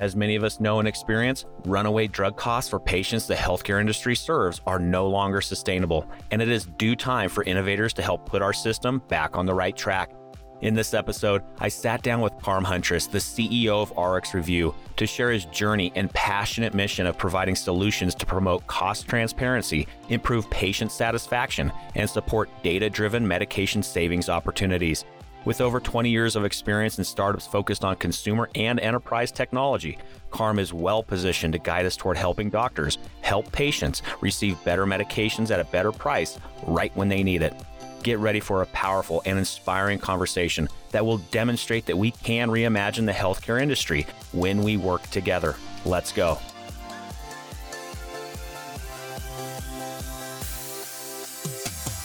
As many of us know and experience, runaway drug costs for patients the healthcare industry serves are no longer sustainable, and it is due time for innovators to help put our system back on the right track. In this episode, I sat down with Carm Huntress, the CEO of RxRevu, to share his journey and passionate mission of providing solutions to promote cost transparency, improve patient satisfaction, and support data driven medication savings opportunities. With over 20 years of experience in startups focused on consumer and enterprise technology, Carm is well positioned to guide us toward helping doctors help patients receive better medications at a better price right when they need it. Get ready for a powerful and inspiring conversation that will demonstrate that we can reimagine the healthcare industry when we work together. Let's go.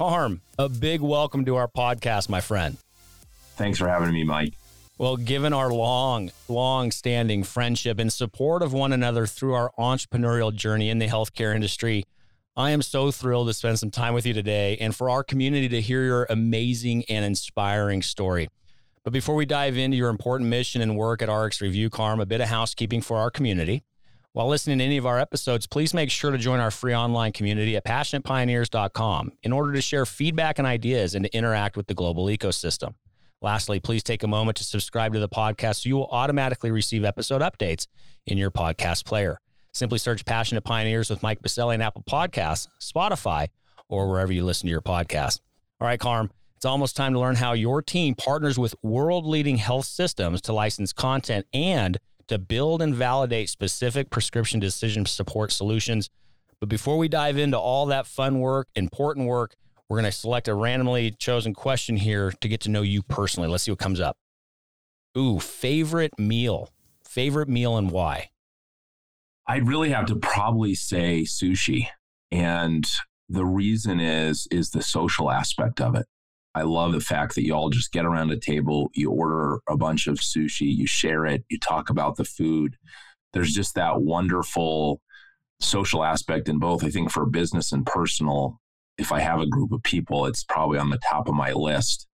Carm, a big welcome to our podcast, my friend. Thanks for having me, Mike. Well, given our long, long standing friendship and support of one another through our entrepreneurial journey in the healthcare industry, I am so thrilled to spend some time with you today and for our community to hear your amazing and inspiring story. But before we dive into your important mission and work at RxRevu, Carm, a bit of housekeeping for our community. While listening to any of our episodes, please make sure to join our free online community at passionatepioneers.com in order to share feedback and ideas and to interact with the global ecosystem. Lastly, please take a moment to subscribe to the podcast so you will automatically receive episode updates in your podcast player. Simply search Passionate Pioneers with Mike Biselli in Apple Podcasts, Spotify, or wherever you listen to your podcast. All right, Carm, it's almost time to learn how your team partners with world leading health systems to license content and to build and validate specific prescription decision support solutions. But before we dive into all that fun work, important work, we're going to select a randomly chosen question here to get to know you personally. Let's see what comes up. Ooh, favorite meal. Favorite meal and why? I'd really have to probably say sushi. And the reason is is the social aspect of it. I love the fact that you all just get around a table, you order a bunch of sushi, you share it, you talk about the food. There's just that wonderful social aspect in both. I think for business and personal, if I have a group of people, it's probably on the top of my list.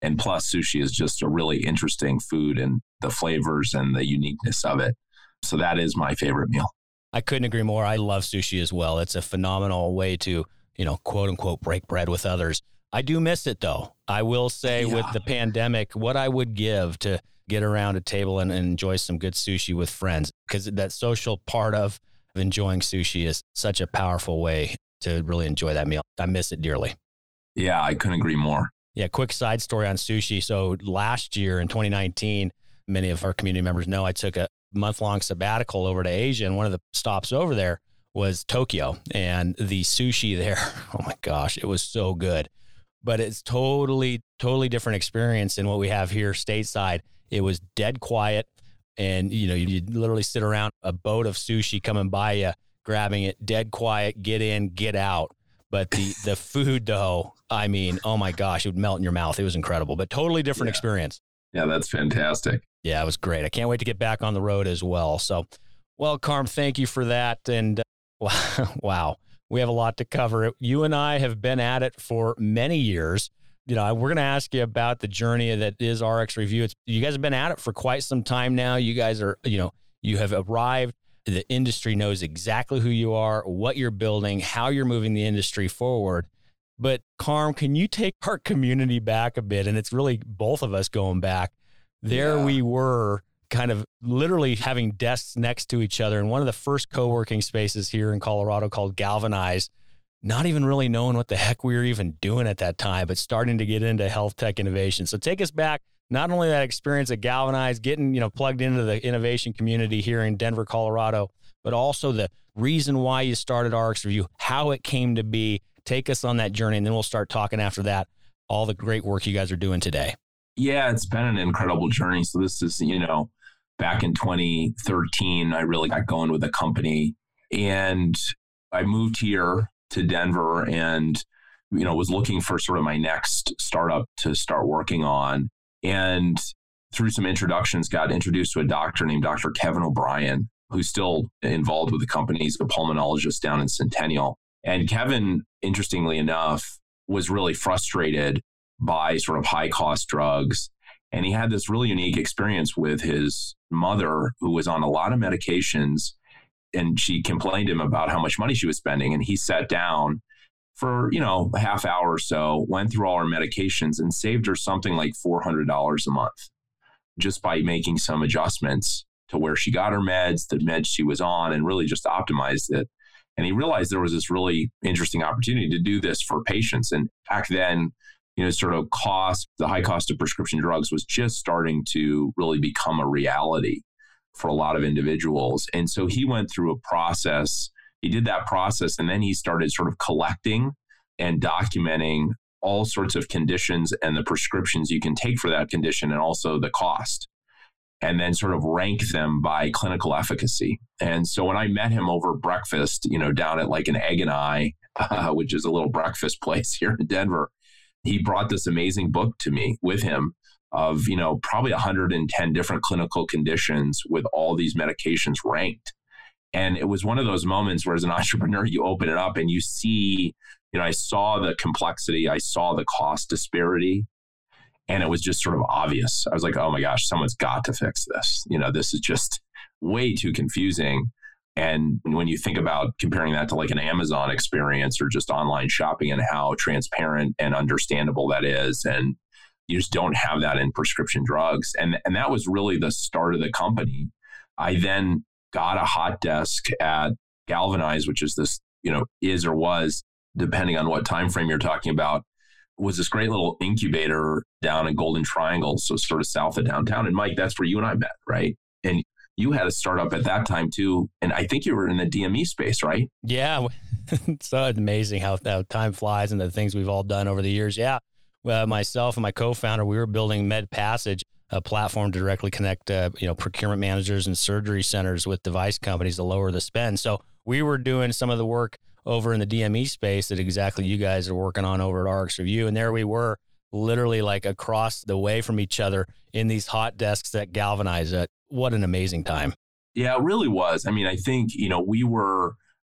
And plus, sushi is just a really interesting food and the flavors and the uniqueness of it. So that is my favorite meal. I couldn't agree more. I love sushi as well. It's a phenomenal way to, you know, quote unquote, break bread with others. I do miss it though. I will say yeah. with the pandemic, what I would give to get around a table and, and enjoy some good sushi with friends, because that social part of enjoying sushi is such a powerful way to really enjoy that meal. I miss it dearly. Yeah, I couldn't agree more. Yeah, quick side story on sushi. So last year in 2019, many of our community members know I took a month long sabbatical over to Asia, and one of the stops over there was Tokyo, and the sushi there. Oh my gosh, it was so good but it's totally, totally different experience than what we have here stateside. It was dead quiet. And, you know, you literally sit around a boat of sushi coming by you, grabbing it, dead quiet, get in, get out. But the, the food, though, I mean, oh my gosh, it would melt in your mouth. It was incredible, but totally different yeah. experience. Yeah, that's fantastic. Yeah, it was great. I can't wait to get back on the road as well. So, well, Carm, thank you for that. And uh, wow, we have a lot to cover. You and I have been at it for many years. You know, we're going to ask you about the journey that is RxRevu. It's, you guys have been at it for quite some time now. You guys are, you know, you have arrived. The industry knows exactly who you are, what you're building, how you're moving the industry forward. But Carm, can you take our community back a bit? And it's really both of us going back. There yeah. we were kind of literally having desks next to each other in one of the first co-working spaces here in Colorado called Galvanize, not even really knowing what the heck we were even doing at that time, but starting to get into health tech innovation. So take us back, not only that experience at Galvanize, getting, you know, plugged into the innovation community here in Denver, Colorado, but also the reason why you started RxRevu, how it came to be. Take us on that journey, and then we'll start talking after that all the great work you guys are doing today. Yeah, it's been an incredible journey. So this is, you know, back in 2013, I really got going with the company. And I moved here to Denver and you know was looking for sort of my next startup to start working on. And through some introductions got introduced to a doctor named Dr. Kevin O'Brien who's still involved with the company. He's a pulmonologist down in Centennial. And Kevin interestingly enough was really frustrated by sort of high cost drugs and he had this really unique experience with his mother who was on a lot of medications and she complained to him about how much money she was spending. And he sat down for, you know, a half hour or so, went through all her medications and saved her something like $400 a month just by making some adjustments to where she got her meds, the meds she was on, and really just optimized it. And he realized there was this really interesting opportunity to do this for patients. And back then, you know, sort of cost, the high cost of prescription drugs was just starting to really become a reality for a lot of individuals. And so he went through a process. He did that process and then he started sort of collecting and documenting all sorts of conditions and the prescriptions you can take for that condition and also the cost and then sort of rank them by clinical efficacy. And so when I met him over breakfast, you know, down at like an Egg and I, uh, which is a little breakfast place here in Denver, he brought this amazing book to me with him of you know probably 110 different clinical conditions with all these medications ranked. And it was one of those moments where as an entrepreneur you open it up and you see you know i saw the complexity i saw the cost disparity and it was just sort of obvious. I was like oh my gosh someone's got to fix this. You know this is just way too confusing and when you think about comparing that to like an Amazon experience or just online shopping and how transparent and understandable that is, and you just don't have that in prescription drugs. And, and that was really the start of the company. I then got a hot desk at Galvanize, which is this, you know, is or was, depending on what time frame you're talking about, was this great little incubator down in Golden Triangle, so sort of south of downtown. And Mike, that's where you and I met, right? And you had a startup at that time too, and I think you were in the DME space, right? Yeah, so amazing how, how time flies and the things we've all done over the years. Yeah, myself and my co-founder, we were building Med Passage, a platform to directly connect, uh, you know, procurement managers and surgery centers with device companies to lower the spend. So we were doing some of the work over in the DME space that exactly you guys are working on over at RxRevu, and there we were, literally like across the way from each other in these hot desks that galvanize it. What an amazing time! Yeah, it really was. I mean, I think you know we were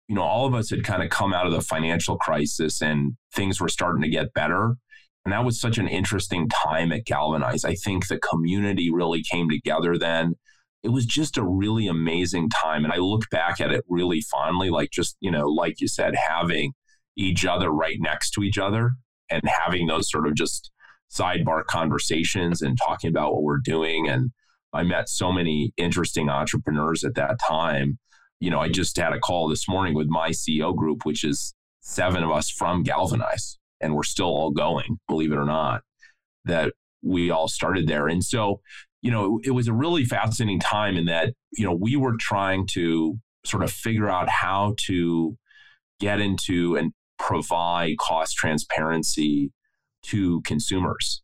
you know, all of us had kind of come out of the financial crisis and things were starting to get better. And that was such an interesting time at Galvanize. I think the community really came together then. It was just a really amazing time. And I look back at it really fondly, like just, you know, like you said, having each other right next to each other and having those sort of just sidebar conversations and talking about what we're doing. And I met so many interesting entrepreneurs at that time. You know, I mm-hmm. just had a call this morning with my CEO group, which is seven of us from Galvanize and we're still all going, believe it or not, that we all started there. And so, you know, it was a really fascinating time in that, you know, we were trying to sort of figure out how to get into and provide cost transparency to consumers.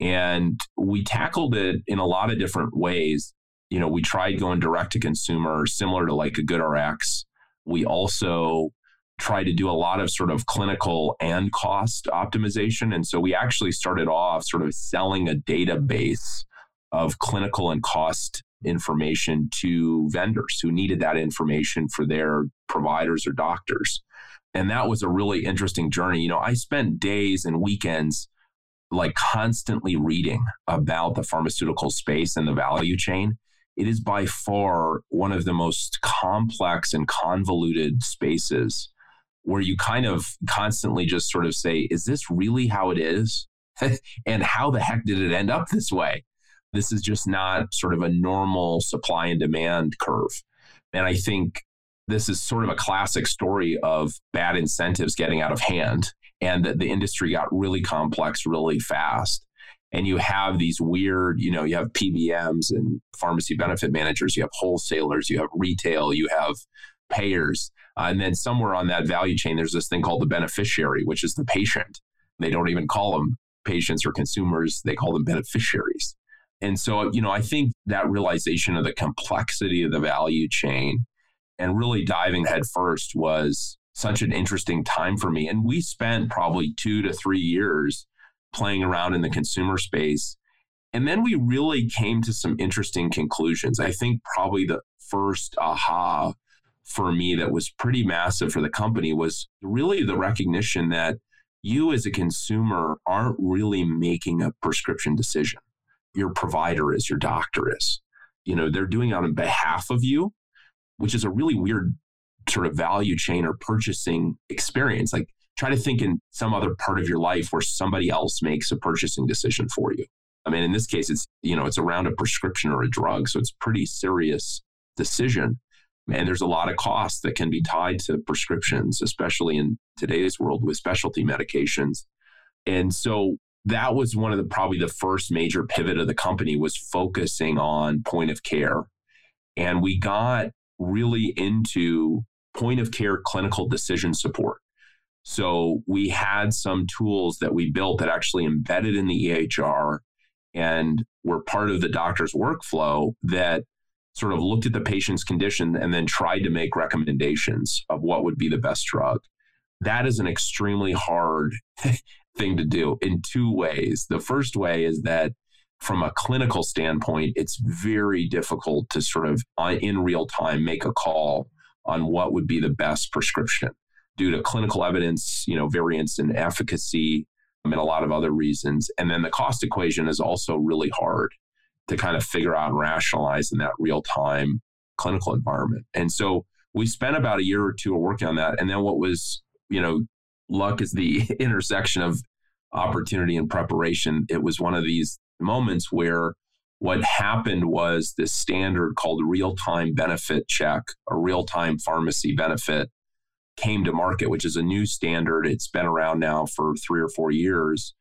And we tackled it in a lot of different ways. You know, we tried going direct to consumer, similar to like a GoodRx. We also tried to do a lot of sort of clinical and cost optimization. And so we actually started off sort of selling a database of clinical and cost information to vendors who needed that information for their providers or doctors. And that was a really interesting journey. You know, I spent days and weekends like constantly reading about the pharmaceutical space and the value chain. It is by far one of the most complex and convoluted spaces where you kind of constantly just sort of say, is this really how it is? and how the heck did it end up this way? This is just not sort of a normal supply and demand curve. And I think this is sort of a classic story of bad incentives getting out of hand and that the industry got really complex really fast. And you have these weird, you know, you have PBMs and pharmacy benefit managers, you have wholesalers, you have retail, you have payers uh, and then somewhere on that value chain, there's this thing called the beneficiary, which is the patient. They don't even call them patients or consumers, they call them beneficiaries. And so, you know, I think that realization of the complexity of the value chain and really diving headfirst was such an interesting time for me. And we spent probably two to three years playing around in the consumer space. And then we really came to some interesting conclusions. I think probably the first aha for me that was pretty massive for the company was really the recognition that you as a consumer aren't really making a prescription decision. Your provider is, your doctor is. You know, they're doing it on behalf of you, which is a really weird sort of value chain or purchasing experience. Like try to think in some other part of your life where somebody else makes a purchasing decision for you. I mean, in this case, it's, you know, it's around a prescription or a drug. So it's pretty serious decision. And there's a lot of costs that can be tied to prescriptions, especially in today's world with specialty medications. And so that was one of the probably the first major pivot of the company was focusing on point of care. And we got really into point of care clinical decision support. So we had some tools that we built that actually embedded in the EHR and were part of the doctor's workflow that sort of looked at the patient's condition and then tried to make recommendations of what would be the best drug. That is an extremely hard thing to do in two ways. The first way is that from a clinical standpoint, it's very difficult to sort of uh, in real time make a call on what would be the best prescription due to clinical evidence, you know, variance in efficacy um, and a lot of other reasons. And then the cost equation is also really hard to kind of figure out and rationalize in that real time clinical environment. And so we spent about a year or two working on that. And then what was, you know, luck is the intersection of opportunity and preparation. It was one of these moments where what happened was this standard called real time benefit check, a real time pharmacy benefit came to market, which is a new standard. It's been around now for three or four years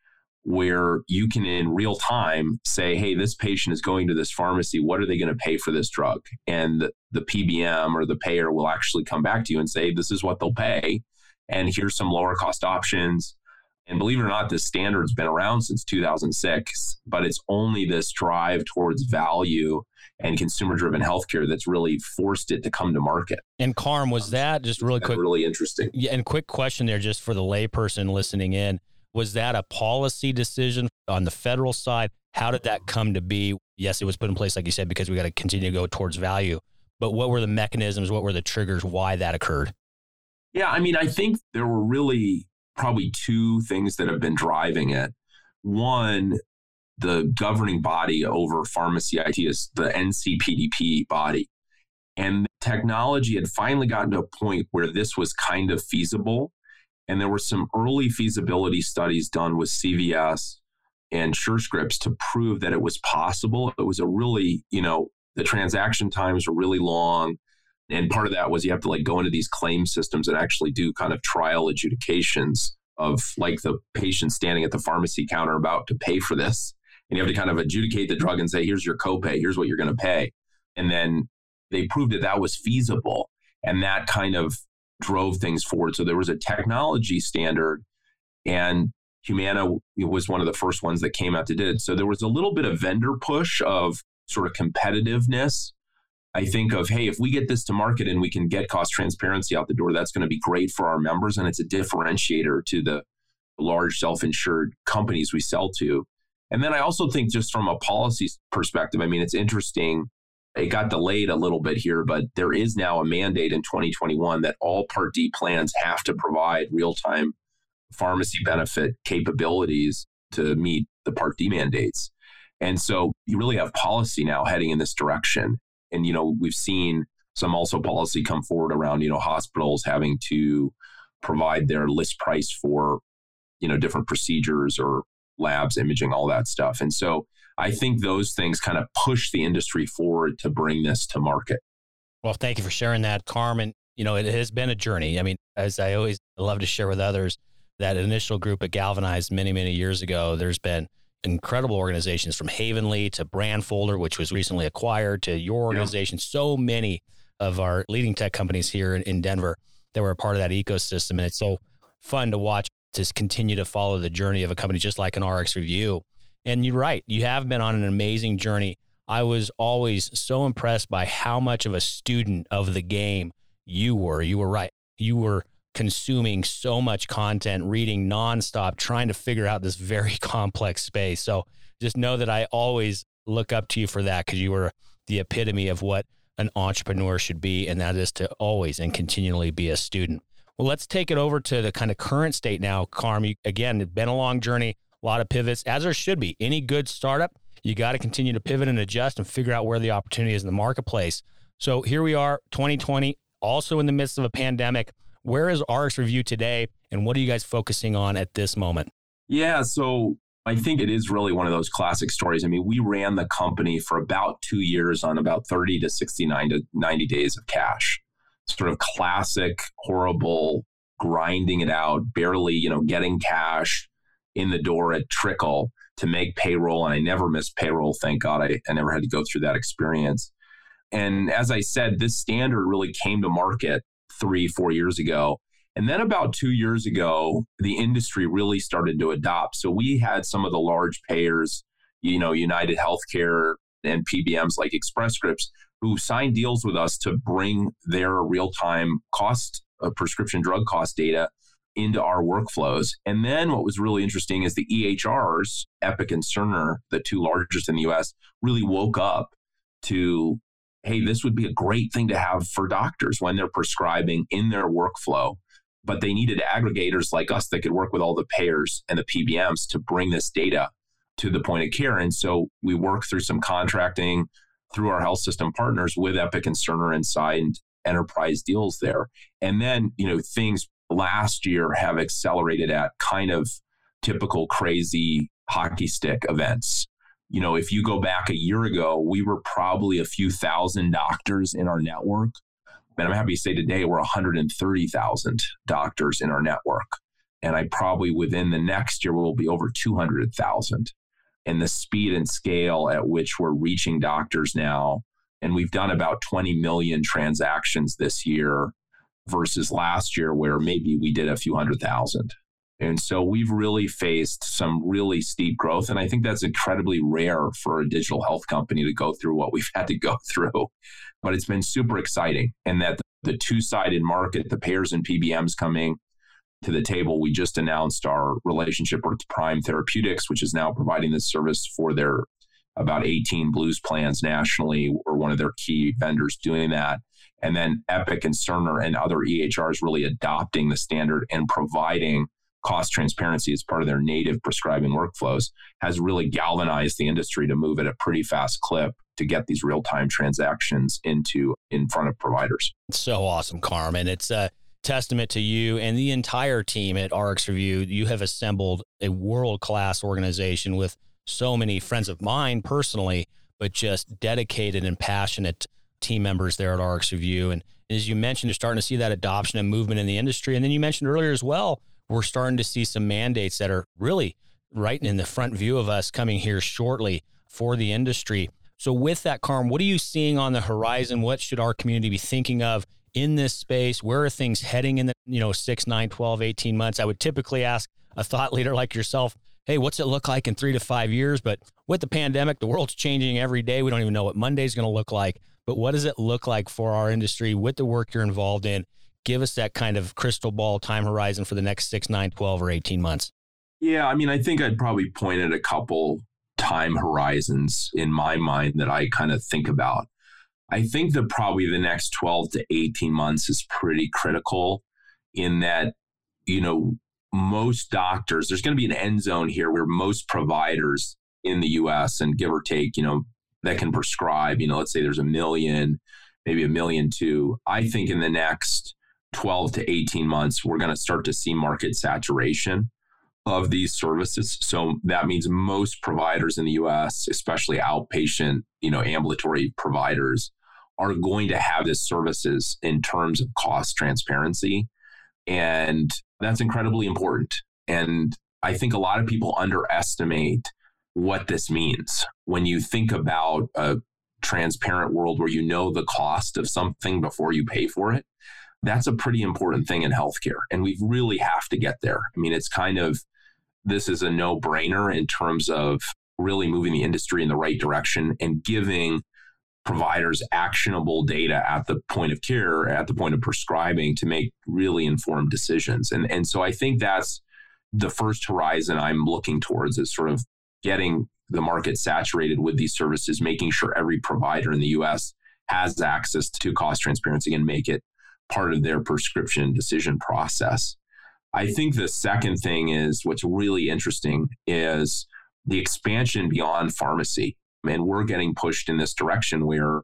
where you can in real time say, hey, this patient is going to this pharmacy. What are they going to pay for this drug? And the, the PBM or the payer will actually come back to you and say, this is what they'll pay. And here's some lower cost options. And believe it or not, this standard's been around since 2006, but it's only this drive towards value and consumer driven healthcare that's really forced it to come to market. And Carm, was that just really quick? Really interesting. Yeah. And quick question there, just for the layperson listening in was that a policy decision on the federal side? How did that come to be? Yes, it was put in place, like you said, because we got to continue to go towards value. But what were the mechanisms? What were the triggers? Why that occurred? Yeah, I mean, I think there were really probably two things that have been driving it. One, the governing body over pharmacy IT is the NCPDP body. And technology had finally gotten to a point where this was kind of feasible and there were some early feasibility studies done with CVS and SureScripts to prove that it was possible. It was a really, you know, the transaction times were really long. And part of that was you have to like go into these claim systems and actually do kind of trial adjudications of like the patient standing at the pharmacy counter about to pay for this. And you have to kind of adjudicate the drug and say, here's your copay, here's what you're going to pay. And then they proved that that was feasible. And that kind of drove things forward. So there was a technology standard, and Humana was one of the first ones that came out to did it. So there was a little bit of vendor push of sort of competitiveness. I think of, hey, if we get this to market and we can get cost transparency out the door, that's going to be great for our members. And it's a differentiator to the large self insured companies we sell to. And then I also think, just from a policy perspective, I mean, it's interesting it got delayed a little bit here, but there is now a mandate in 2021 that all Part D plans have to provide real time pharmacy benefit capabilities to meet the Part D mandates. And so you really have policy now heading in this direction. And, you know, we've seen some also policy come forward around, you know, hospitals having to provide their list price for, you know, different procedures or labs, imaging, all that stuff. And so I think those things kind of push the industry forward to bring this to market. Well, thank you for sharing that, Carmen. You know, it has been a journey. I mean, as I always love to share with others, that initial group at Galvanized many, many years ago, there's been incredible organizations from Havenly to Brandfolder, which was recently acquired, to your organization. Yeah. So many of our leading tech companies here in, in Denver that were a part of that ecosystem. And it's so fun to watch to continue to follow the journey of a company just like an RxRevu. And you're right, you have been on an amazing journey. I was always so impressed by how much of a student of the game you were. You were right. You were consuming so much content, reading nonstop, trying to figure out this very complex space. So just know that I always look up to you for that because you were the epitome of what an entrepreneur should be, and that is to always and continually be a student. Well, let's take it over to the kind of current state now, Carm. You, again, it's been a long journey, a lot of pivots, as there should be. Any good startup, you got to continue to pivot and adjust and figure out where the opportunity is in the marketplace. So here we are, 2020, also in the midst of a pandemic. Where is RxRevu today, and what are you guys focusing on at this moment? Yeah, so I think it is really one of those classic stories. I mean, we ran the company for about two years on about 30 to 69 to 90 days of cash sort of classic, horrible, grinding it out, barely, you know, getting cash in the door at trickle to make payroll. And I never missed payroll. Thank God I, I never had to go through that experience. And as I said, this standard really came to market three, four years ago. And then about two years ago, the industry really started to adopt. So we had some of the large payers, you know, United Healthcare and PBMs like Express Scripts who signed deals with us to bring their real time cost uh, prescription drug cost data into our workflows. And then what was really interesting is the EHRs, Epic and Cerner, the two largest in the US, really woke up to hey, this would be a great thing to have for doctors when they're prescribing in their workflow. But they needed aggregators like us that could work with all the payers and the PBMs to bring this data to the point of care. And so we worked through some contracting through our health system partners with Epic and Cerner and signed enterprise deals there. And then, you know, things last year have accelerated at kind of typical crazy hockey stick events. You know, if you go back a year ago, we were probably a few thousand doctors in our network. And I'm happy to say today we're 130,000 doctors in our network. And I probably within the next year will be over 200,000 and the speed and scale at which we're reaching doctors now. And we've done about 20 million transactions this year versus last year, where maybe we did a few hundred thousand. And so we've really faced some really steep growth. And I think that's incredibly rare for a digital health company to go through what we've had to go through. But it's been super exciting. And that the two sided market, the payers and PBMs coming to the table. We just announced our relationship with Prime Therapeutics, which is now providing this service for their about 18 blues plans nationally. We're one of their key vendors doing that. And then Epic and Cerner and other EHRs really adopting the standard and providing cost transparency as part of their native prescribing workflows has really galvanized the industry to move at a pretty fast clip to get these real-time transactions into in front of providers. So awesome, Carmen. It's a testament to you and the entire team at RxRevu. You have assembled a world class organization with so many friends of mine personally, but just dedicated and passionate team members there at RxRevu. And as you mentioned, you're starting to see that adoption and movement in the industry. And then you mentioned earlier as well, we're starting to see some mandates that are really right in the front view of us coming here shortly for the industry. So, with that, Carm, what are you seeing on the horizon? What should our community be thinking of in this space? Where are things heading in the, you know, 6, 9, 12, 18 months? I would typically ask a thought leader like yourself, hey, what's it look like in three to five years? But with the pandemic, the world's changing every day. We don't even know what Monday's going to look like. But what does it look like for our industry with the work you're involved in? Give us that kind of crystal ball time horizon for the next six, nine, 12, or 18 months. Yeah, I mean, I think I'd probably point at a couple time horizons in my mind that I kind of think about. I think that probably the next 12 to 18 months is pretty critical in that, you know, most doctors, there's going to be an end zone here where most providers in the US and give or take, you know, that can prescribe, you know, let's say there's a million, maybe a million two. I think in the next 12 to 18 months, we're going to start to see market saturation of these services. So that means most providers in the US, especially outpatient, you know, ambulatory providers, are going to have this services in terms of cost transparency. And that's incredibly important. And I think a lot of people underestimate what this means when you think about a transparent world where you know the cost of something before you pay for it. That's a pretty important thing in healthcare. And we really have to get there. I mean, it's kind of, this is a no brainer in terms of really moving the industry in the right direction and giving providers actionable data at the point of care, at the point of prescribing to make really informed decisions. And, and so I think that's the first horizon I'm looking towards is sort of getting the market saturated with these services, making sure every provider in the US has access to cost transparency and make it part of their prescription decision process. I hmm. think the second thing is what's really interesting is the expansion beyond pharmacy. And we're getting pushed in this direction where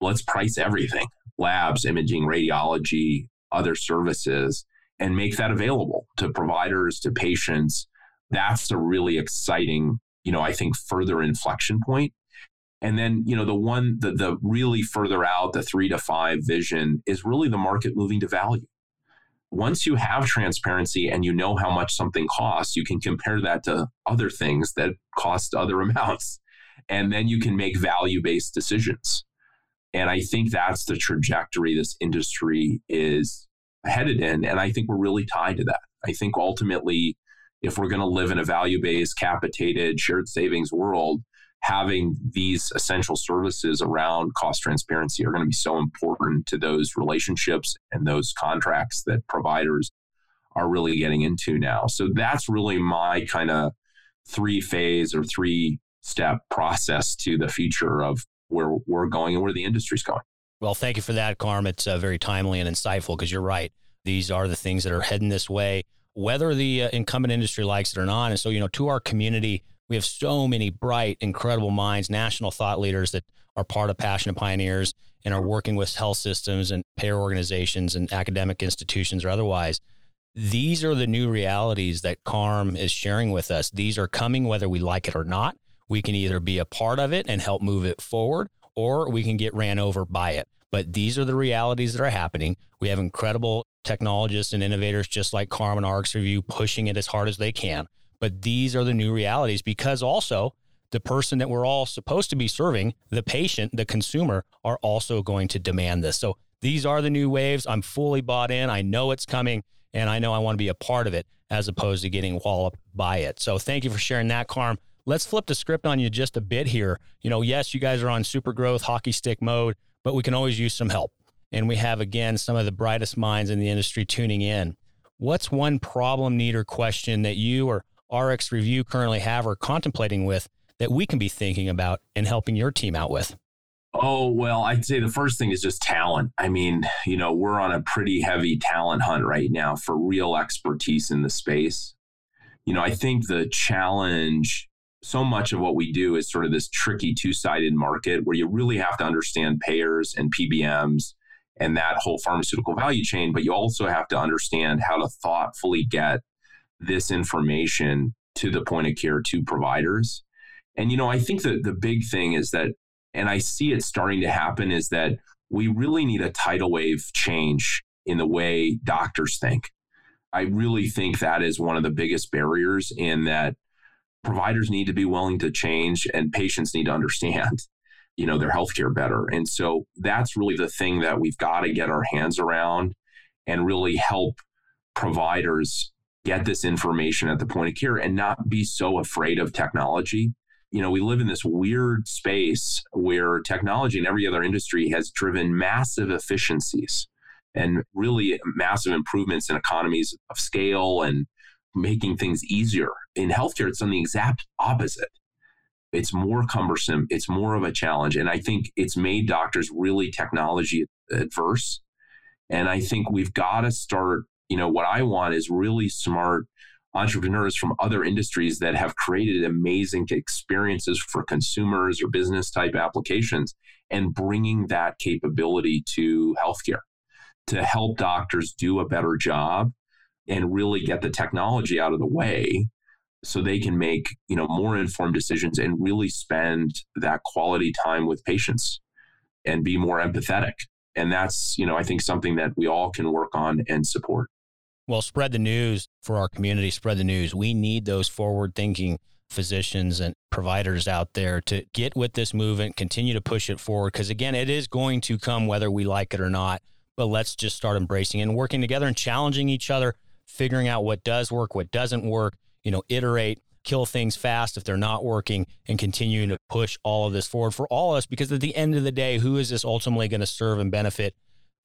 let's price everything labs, imaging, radiology, other services, and make that available to providers, to patients. That's a really exciting, you know, I think further inflection point. And then, you know, the one, the, the really further out, the three to five vision is really the market moving to value. Once you have transparency and you know how much something costs, you can compare that to other things that cost other amounts. And then you can make value based decisions. And I think that's the trajectory this industry is headed in. And I think we're really tied to that. I think ultimately, if we're going to live in a value based, capitated, shared savings world, having these essential services around cost transparency are going to be so important to those relationships and those contracts that providers are really getting into now. So that's really my kind of three phase or three step process to the future of where we're going and where the industry's going. Well, thank you for that, Carm. It's uh, very timely and insightful because you're right. These are the things that are heading this way, whether the uh, incumbent industry likes it or not. And so, you know, to our community, we have so many bright, incredible minds, national thought leaders that are part of Passionate Pioneers and are working with health systems and payer organizations and academic institutions or otherwise. These are the new realities that CARM is sharing with us. These are coming whether we like it or not. We can either be a part of it and help move it forward, or we can get ran over by it. But these are the realities that are happening. We have incredible technologists and innovators just like CARM and RxRevu pushing it as hard as they can. But these are the new realities because also the person that we're all supposed to be serving, the patient, the consumer, are also going to demand this. So these are the new waves. I'm fully bought in. I know it's coming and I know I want to be a part of it as opposed to getting walloped by it. So thank you for sharing that, Carm. Let's flip the script on you just a bit here. You know, yes, you guys are on super growth hockey stick mode, but we can always use some help. And we have, again, some of the brightest minds in the industry tuning in. What's one problem, need, or question that you or RxRevu currently have or contemplating with that we can be thinking about and helping your team out with? Oh, well, I'd say the first thing is just talent. I mean, you know, we're on a pretty heavy talent hunt right now for real expertise in the space. You know, I think the challenge, so much of what we do is sort of this tricky two sided market where you really have to understand payers and PBMs and that whole pharmaceutical value chain, but you also have to understand how to thoughtfully get this information to the point of care to providers. And, you know, I think that the big thing is that, and I see it starting to happen, is that we really need a tidal wave change in the way doctors think. I really think that is one of the biggest barriers in that providers need to be willing to change and patients need to understand you know their healthcare better and so that's really the thing that we've got to get our hands around and really help providers get this information at the point of care and not be so afraid of technology. You know, we live in this weird space where technology in every other industry has driven massive efficiencies and really massive improvements in economies of scale and making things easier. In healthcare, it's done the exact opposite. It's more cumbersome, it's more of a challenge. And I think it's made doctors really technology adverse. And I think we've got to start you know, what I want is really smart entrepreneurs from other industries that have created amazing experiences for consumers or business type applications and bringing that capability to healthcare to help doctors do a better job and really get the technology out of the way so they can make you know more informed decisions and really spend that quality time with patients and be more empathetic. And that's you know i think something that we all can work on and support well, spread the news for our community, spread the news. We need those forward thinking physicians and providers out there to get with this movement, continue to push it forward. Because again, it is going to come whether we like it or not. but let's just start embracing and working together and challenging each other, figuring out what does work, what doesn't work, you know, iterate, kill things fast if they're not working, and continuing to push all of this forward for all of us. Because at the end of the day, who is this ultimately going to serve and benefit?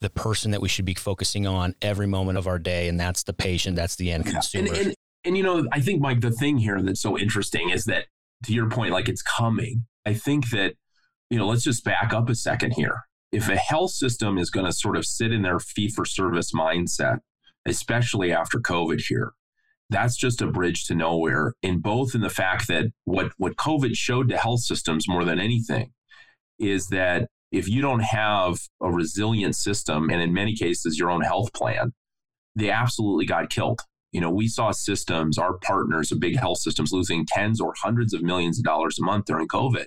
The person that we should be focusing on every moment of our day, and that's the patient, that's the end consumer. And, and, and you know, I think Mike, the thing here that's so interesting is that to your point, like it's coming. I think that, you know, let's just back up a second here. If a health system is going to sort of sit in their fee for service mindset, especially after COVID here, that's just a bridge to nowhere. In both in the fact that what, what COVID showed to health systems more than anything is that if you don't have a resilient system, and in many cases, your own health plan, they absolutely got killed. You know, we saw systems, our partners of big health systems losing tens or hundreds of millions of dollars a month during COVID.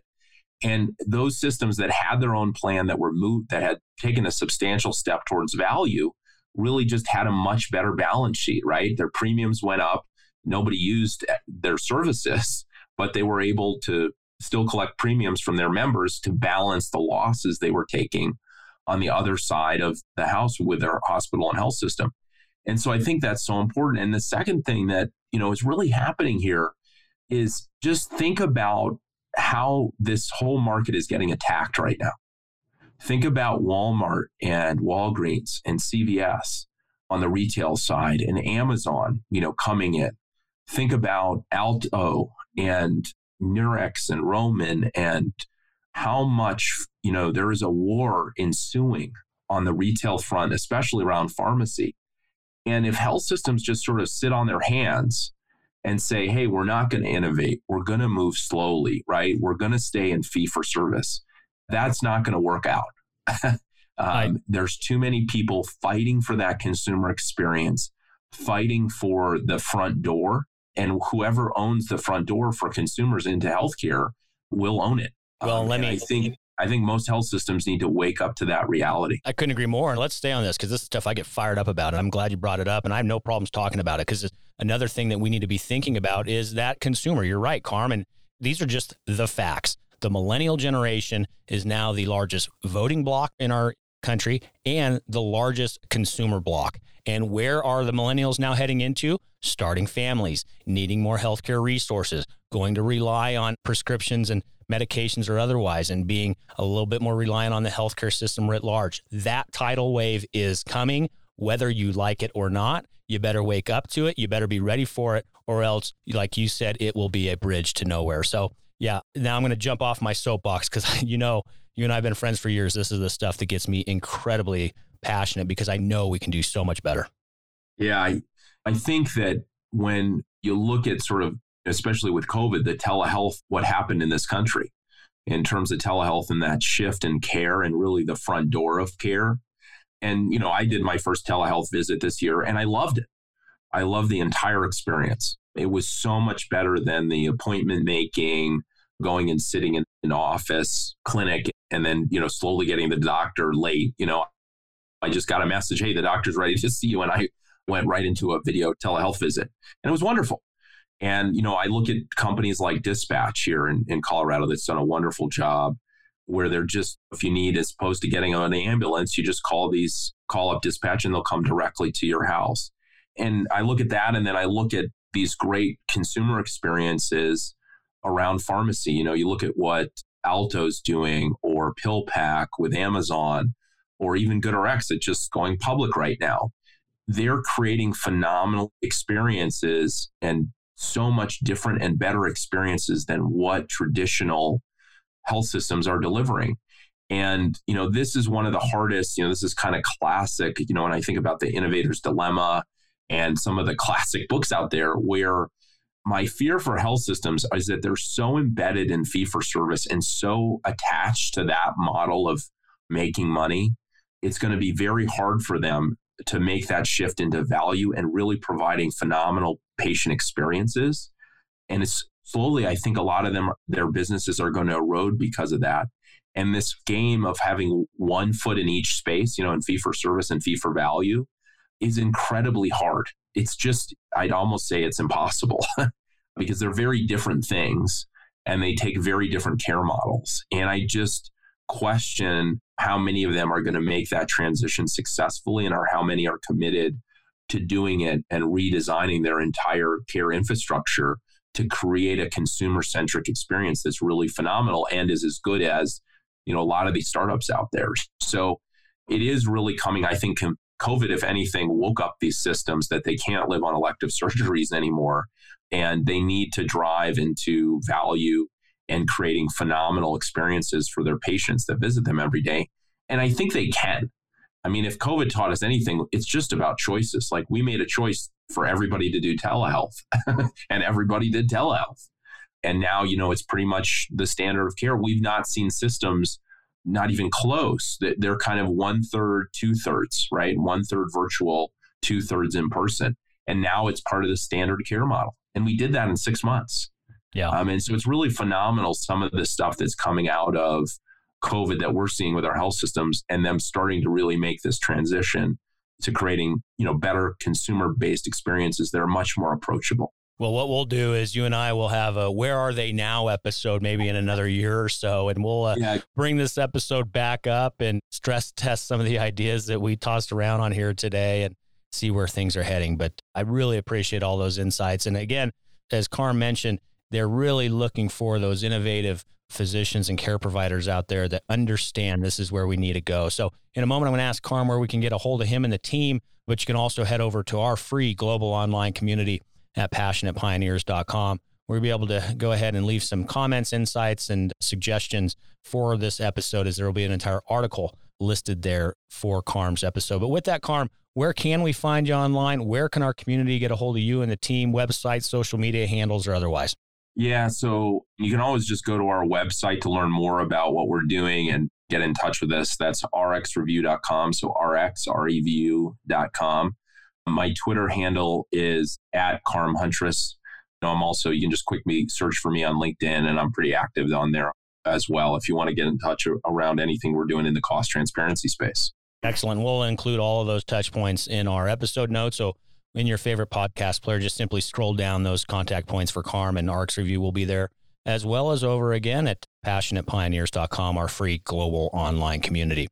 And those systems that had their own plan that were moved, that had taken a substantial step towards value, really just had a much better balance sheet, right? Their premiums went up. Nobody used their services, but they were able to still collect premiums from their members to balance the losses they were taking on the other side of the house with their hospital and health system. And so I think that's so important. And the second thing that, you know, is really happening here is just think about how this whole market is getting attacked right now. Think about Walmart and Walgreens and CVS on the retail side and Amazon, you know, coming in. Think about Alto and Nurx and Roman and how much, you know, there is a war ensuing on the retail front, especially around pharmacy. And if health systems just sort of sit on their hands and say, hey, we're not going to innovate, we're going to move slowly, right? We're going to stay in fee for service, that's not going to work out. um, right. There's too many people fighting for that consumer experience, fighting for the front door. And whoever owns the front door for consumers into healthcare will own it. Well, um, let me. I think I think most health systems need to wake up to that reality. I couldn't agree more. And let's stay on this because this stuff I get fired up about. And I'm glad you brought it up. And I have no problems talking about it because another thing that we need to be thinking about is that consumer. You're right, Carmen. These are just the facts. The millennial generation is now the largest voting bloc in our country and the largest consumer bloc. And where are the millennials now heading into? Starting families, needing more healthcare resources, going to rely on prescriptions and medications or otherwise, and being a little bit more reliant on the healthcare system writ large. That tidal wave is coming, whether you like it or not. You better wake up to it. You better be ready for it, or else, like you said, it will be a bridge to nowhere. So, yeah, now I'm going to jump off my soapbox because you know, you and I have been friends for years. This is the stuff that gets me incredibly passionate because I know we can do so much better. Yeah, I, I think that when you look at sort of especially with COVID, the telehealth, what happened in this country in terms of telehealth and that shift in care and really the front door of care. And, you know, I did my first telehealth visit this year and I loved it. I loved the entire experience. It was so much better than the appointment making, going and sitting in an office clinic and then, you know, slowly getting the doctor late. You know, I just got a message, hey, the doctor's ready to see you. And I went right into a video telehealth visit. And it was wonderful. And, you know, I look at companies like Dispatch here in, in Colorado that's done a wonderful job where they're just, if you need, as opposed to getting on an ambulance, you just call these, call up dispatch and they'll come directly to your house. And I look at that and then I look at these great consumer experiences around pharmacy. You know, you look at what Alto's doing or PillPack with Amazon or even GoodRx that's just going public right now. They're creating phenomenal experiences and so much different and better experiences than what traditional health systems are delivering. And, you know, this is one of the hardest, you know, this is kind of classic, you know, when I think about the innovator's dilemma and some of the classic books out there where my fear for health systems is that they're so embedded in fee for service and so attached to that model of making money. It's going to be very hard for them to make that shift into value and really providing phenomenal patient experiences. And it's slowly, I think a lot of them, their businesses are going to erode because of that. And this game of having one foot in each space, you know, in fee for service and fee for value is incredibly hard. It's just, I'd almost say it's impossible because they're very different things and they take very different care models. And I just, question how many of them are going to make that transition successfully and or how many are committed to doing it and redesigning their entire care infrastructure to create a consumer centric experience that's really phenomenal and is as good as you know a lot of these startups out there. So it is really coming i think covid if anything woke up these systems that they can't live on elective surgeries anymore and they need to drive into value and creating phenomenal experiences for their patients that visit them every day. And I think they can. I mean, if COVID taught us anything, it's just about choices. Like we made a choice for everybody to do telehealth, and everybody did telehealth. And now, you know, it's pretty much the standard of care. We've not seen systems not even close. They're kind of one third, two thirds, right? One third virtual, two thirds in person. And now it's part of the standard care model. And we did that in six months. Yeah. Um, and so it's really phenomenal some of the stuff that's coming out of COVID that we're seeing with our health systems and them starting to really make this transition to creating, you know, better consumer based experiences that are much more approachable. Well, what we'll do is you and I will have a Where Are They Now episode maybe in another year or so. And we'll uh, yeah. bring this episode back up and stress test some of the ideas that we tossed around on here today and see where things are heading. But I really appreciate all those insights. And again, as Carm mentioned, they're really looking for those innovative physicians and care providers out there that understand this is where we need to go. So, in a moment, I'm going to ask Carm where we can get a hold of him and the team, but you can also head over to our free global online community at passionatepioneers.com. We'll be able to go ahead and leave some comments, insights, and suggestions for this episode, as there will be an entire article listed there for Carm's episode. But with that, Carm, where can we find you online? Where can our community get a hold of you and the team, websites, social media handles, or otherwise? Yeah, so you can always just go to our website to learn more about what we're doing and get in touch with us. That's rxrevu.com. So rxrevu.com. My Twitter handle is at Carm Huntress. I'm also, you can just quickly search for me on LinkedIn and I'm pretty active on there as well if you want to get in touch around anything we're doing in the cost transparency space. Excellent. We'll include all of those touch points in our episode notes. So in your favorite podcast player, just simply scroll down those contact points for Carm and RxRevu will be there, as well as over again at passionatepioneers.com, our free global online community.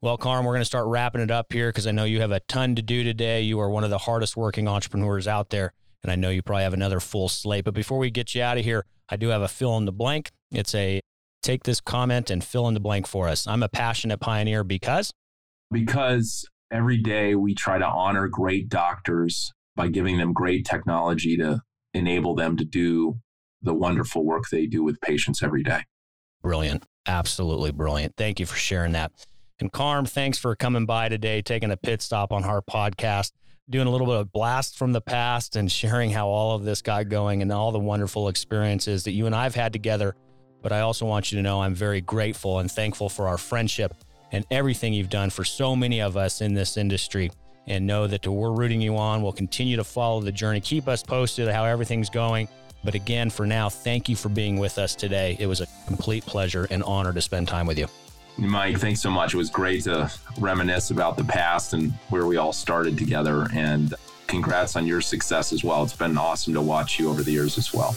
Well, Carm, we're going to start wrapping it up here because I know you have a ton to do today. You are one of the hardest working entrepreneurs out there, and I know you probably have another full slate. But before we get you out of here, I do have a fill in the blank. It's a take this comment and fill in the blank for us. I'm a passionate pioneer because because every day we try to honor great doctors by giving them great technology to enable them to do the wonderful work they do with patients every day. Brilliant. Absolutely brilliant. Thank you for sharing that. And Carm, thanks for coming by today, taking a pit stop on our podcast, doing a little bit of blast from the past and sharing how all of this got going and all the wonderful experiences that you and I've had together. But I also want you to know I'm very grateful and thankful for our friendship and everything you've done for so many of us in this industry. And know that we're rooting you on. We'll continue to follow the journey. Keep us posted how everything's going. But again, for now, thank you for being with us today. It was a complete pleasure and honor to spend time with you. Mike, thanks so much. It was great to reminisce about the past and where we all started together. And congrats on your success as well. It's been awesome to watch you over the years as well.